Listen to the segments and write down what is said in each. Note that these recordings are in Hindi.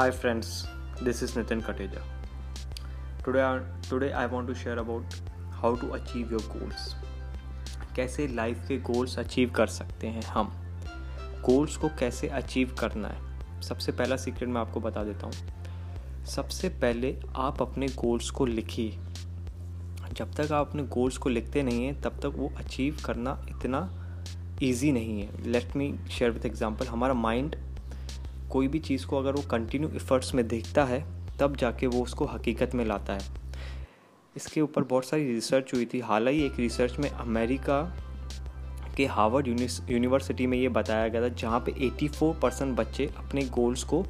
Hi friends, this is Nitin Kateja. Today, today I want to share about how to achieve your goals. कैसे लाइफ के गोल्स अचीव कर सकते हैं हम? गोल्स को कैसे अचीव करना है? सबसे पहला सीक्रेट मैं आपको बता देता हूँ। सबसे पहले आप अपने गोल्स को लिखिए। जब तक आप अपने गोल्स को लिखते नहीं हैं तब तक वो अचीव करना इतना ईजी नहीं है। Let me share with example हमारा माइंड कोई भी चीज़ को अगर वो कंटिन्यू एफर्ट्स में देखता है, तब जाके वो उसको हकीकत में लाता है। इसके ऊपर बहुत सारी रिसर्च हुई थी। हाल ही एक रिसर्च में अमेरिका के हार्वर्ड यूनिवर्सिटी में ये बताया गया था, जहाँ पे 84 परसेंट बच्चे अपने गोल्स को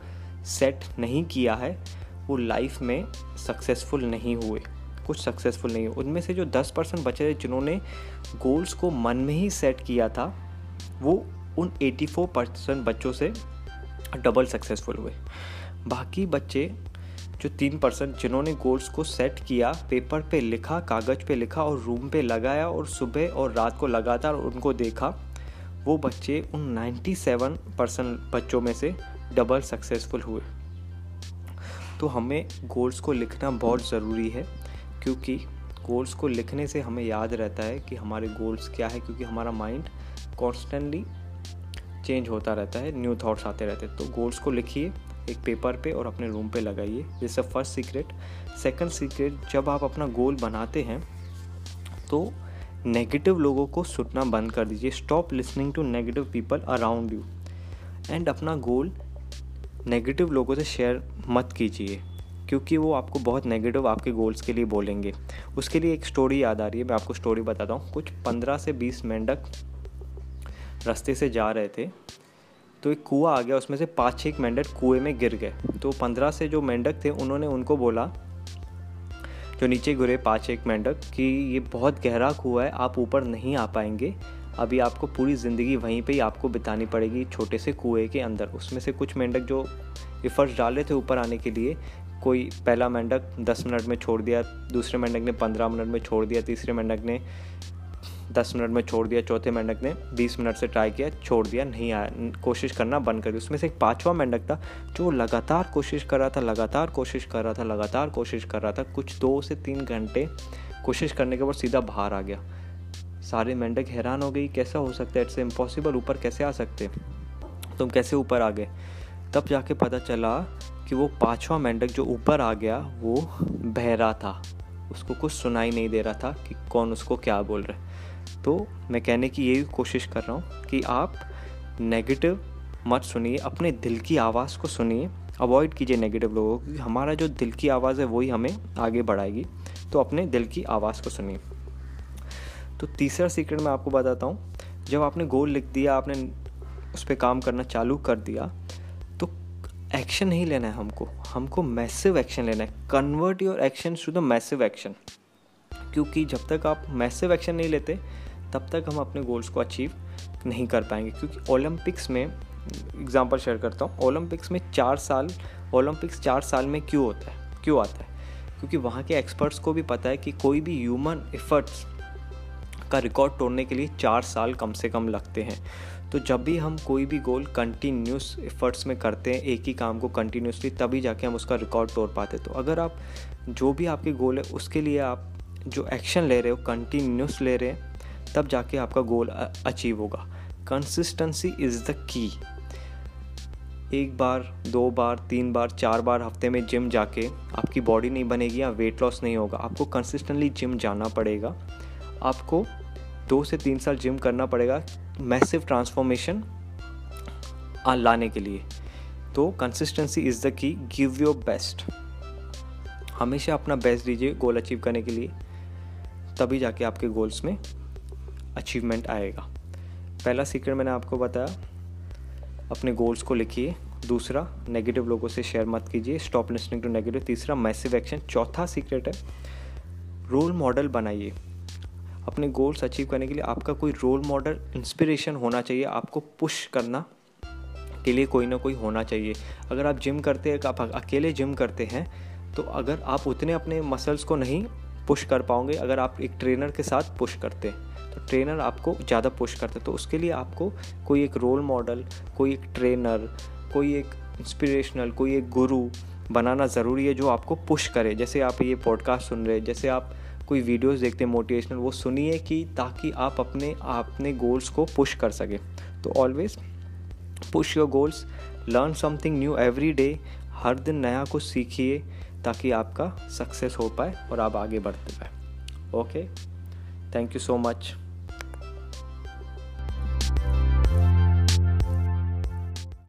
सेट नहीं किया है, वो लाइफ में सक्सेसफुल नहीं हुए। कुछ सक्सेसफुल नहीं हुए। उनमें से जो 10 परसेंट बच्चे थे, जिन्होंने गोल्स को मन में ही सेट किया था, वो उन 84 परसेंट बच्चों से डबल सक्सेसफुल हुए। बाकी बच्चे, जो तीन परसेंट जिन्होंने गोल्स को सेट किया पेपर पे लिखा, कागज़ पे लिखा और रूम पे लगाया और सुबह और रात को लगातार उनको देखा, वो बच्चे उन 97 परसेंट बच्चों में से डबल सक्सेसफुल हुए। तो हमें गोल्स को लिखना बहुत ज़रूरी है, क्योंकि गोल्स को लिखने से हमें याद रहता है कि हमारे गोल्स क्या है, क्योंकि हमारा माइंड कॉन्स्टेंटली चेंज होता रहता है, न्यू थाट्स आते रहते हैं। तो गोल्स को लिखिए एक पेपर पे और अपने रूम पे लगाइए। This a first secret second secret जब आप अपना गोल बनाते हैं तो नेगेटिव लोगों को सुनना बंद कर दीजिए। Stop listening to negative people around you and अपना गोल नेगेटिव लोगों से शेयर मत कीजिए, क्योंकि वो आपको बहुत नेगेटिव आपके गोल्स के लिए बोलेंगे। उसके लिए एक स्टोरी याद आ रही है, मैं आपको स्टोरी बताता हूँ। कुछ पंद्रह से बीस मेंढक रास्ते से जा रहे थे तो एक कुआ आ गया, उसमें से पाँच छः मेंढक कुएँ में गिर गए। तो पंद्रह से जो मेंढक थे, उन्होंने उनको बोला, जो नीचे गिरे पाँच एक मेंढक, कि ये बहुत गहरा कुआ है, आप ऊपर नहीं आ पाएँगे। अभी आपको पूरी ज़िंदगी वहीं पे ही आपको बितानी पड़ेगी, छोटे से कुएँ के अंदर। उसमें से कुछ मेंढक जो इफ़र्ट्स डाल रहे थे ऊपर आने के लिए, कोई पहला मेंढक दस मिनट में छोड़ दिया, दूसरे मेंढक ने पंद्रह मिनट में छोड़ दिया, तीसरे मेंढक ने दस मिनट में छोड़ दिया, चौथे मेंढक ने बीस मिनट से ट्राई किया, छोड़ दिया, नहीं आया। कोशिश करना बंद कर दिया उसमें से एक पाँचवा मेंढक था, जो लगातार कोशिश कर रहा था, लगातार कोशिश कर रहा था, लगातार कोशिश कर रहा था, कुछ दो से तीन घंटे कोशिश करने के बाद सीधा बाहर आ गया। सारे मेंढक हैरान हो गई, कैसा हो सकता है? इट्स इम्पॉसिबल ऊपर कैसे आ सकते? तुम कैसे ऊपर आ गए? तब जाके पता चला कि वो पाँचवा मेंढक जो ऊपर आ गया, वो बहरा था। उसको कुछ सुनाई नहीं दे रहा था कि कौन उसको क्या बोल रहा है। तो मैं कहने की यही कोशिश कर रहा हूँ कि आप नेगेटिव मत सुनिए, अपने दिल की आवाज़ को सुनिए। अवॉइड कीजिए नेगेटिव लोगों को क्योंकि हमारा जो दिल की आवाज़ है वही हमें आगे बढ़ाएगी। तो अपने दिल की आवाज़ को सुनिए। तो तीसरा सीक्रेट मैं आपको बताता हूँ। जब आपने गोल लिख दिया, आपने उस पर काम करना चालू कर दिया एक्शन नहीं लेना है हमको। हमको मैसिव एक्शन लेना है। Convert your action to the massive action क्योंकि जब तक आप मैसिव एक्शन नहीं लेते, तब तक हम अपने गोल्स को अचीव नहीं कर पाएँगे। क्योंकि ओलंपिक्स में एग्जांपल शेयर करता हूँ। ओलंपिक्स में चार साल ओलंपिक्स चार साल में क्यों होता है? क्यों आता है? क्योंकि वहाँ के एक्सपर्ट्स को भी पता है कि कोई भी ह्यूमन एफर्ट्स का रिकॉर्ड तोड़ने के लिए चार साल कम से कम लगते हैं। तो जब भी हम कोई भी गोल कंटिन्यूस एफर्ट्स में करते हैं, एक ही काम को कंटिन्यूसली तभी जाके हम उसका रिकॉर्ड तोड़ पाते तो अगर आप जो भी आपके गोल है, उसके लिए आप जो एक्शन ले रहे हो कंटिन्यूस ले रहे हैं, तब जाके आपका गोल अचीव होगा। कंसिस्टेंसी इज़ द की एक बार, दो बार, तीन बार, चार बार हफ़्ते में जिम जाके आपकी बॉडी नहीं बनेगी या वेट लॉस नहीं होगा। आपको कंसिस्टेंटली जिम जाना पड़ेगा। आपको दो से तीन साल जिम करना पड़ेगा मैसिव ट्रांसफॉर्मेशन लाने के लिए। तो consistency is the key give your best हमेशा अपना बेस्ट दीजिए गोल अचीव करने के लिए, तभी जाके आपके गोल्स में अचीवमेंट आएगा। पहला सीक्रेट मैंने आपको बताया, अपने गोल्स को लिखिए। दूसरा नेगेटिव लोगों से शेयर मत कीजिए। स्टॉप लिसनिंग टू नेगेटिव तीसरा मैसिव एक्शन चौथा सीक्रेट है रोल मॉडल बनाइए। अपने गोल्स अचीव करने के लिए आपका कोई रोल मॉडल इंस्पिरेशन होना चाहिए, आपको पुश करना के लिए कोई ना कोई होना चाहिए। अगर आप जिम करते हैं, आप अकेले जिम करते हैं तो अगर आप उतने अपने मसल्स को नहीं पुश कर पाओगे, अगर आप एक ट्रेनर के साथ पुश करते हैं तो ट्रेनर आपको ज़्यादा पुश करते हैं। तो उसके लिए आपको कोई एक रोल मॉडल कोई एक ट्रेनर कोई एक इंस्पिरेशनल कोई एक गुरु बनाना ज़रूरी है जो आपको पुश करे। जैसे आप ये पॉडकास्ट सुन रहे हैं, जैसे आप कोई वीडियोस देखते हैं मोटिवेशनल वो सुनिए कि ताकि आप अपने अपने गोल्स को पुश कर सकें। तो always push your goals learn something new every day हर दिन नया कुछ सीखिए ताकि आपका सक्सेस हो पाए और आप आगे बढ़ते पाए। Okay thank you so much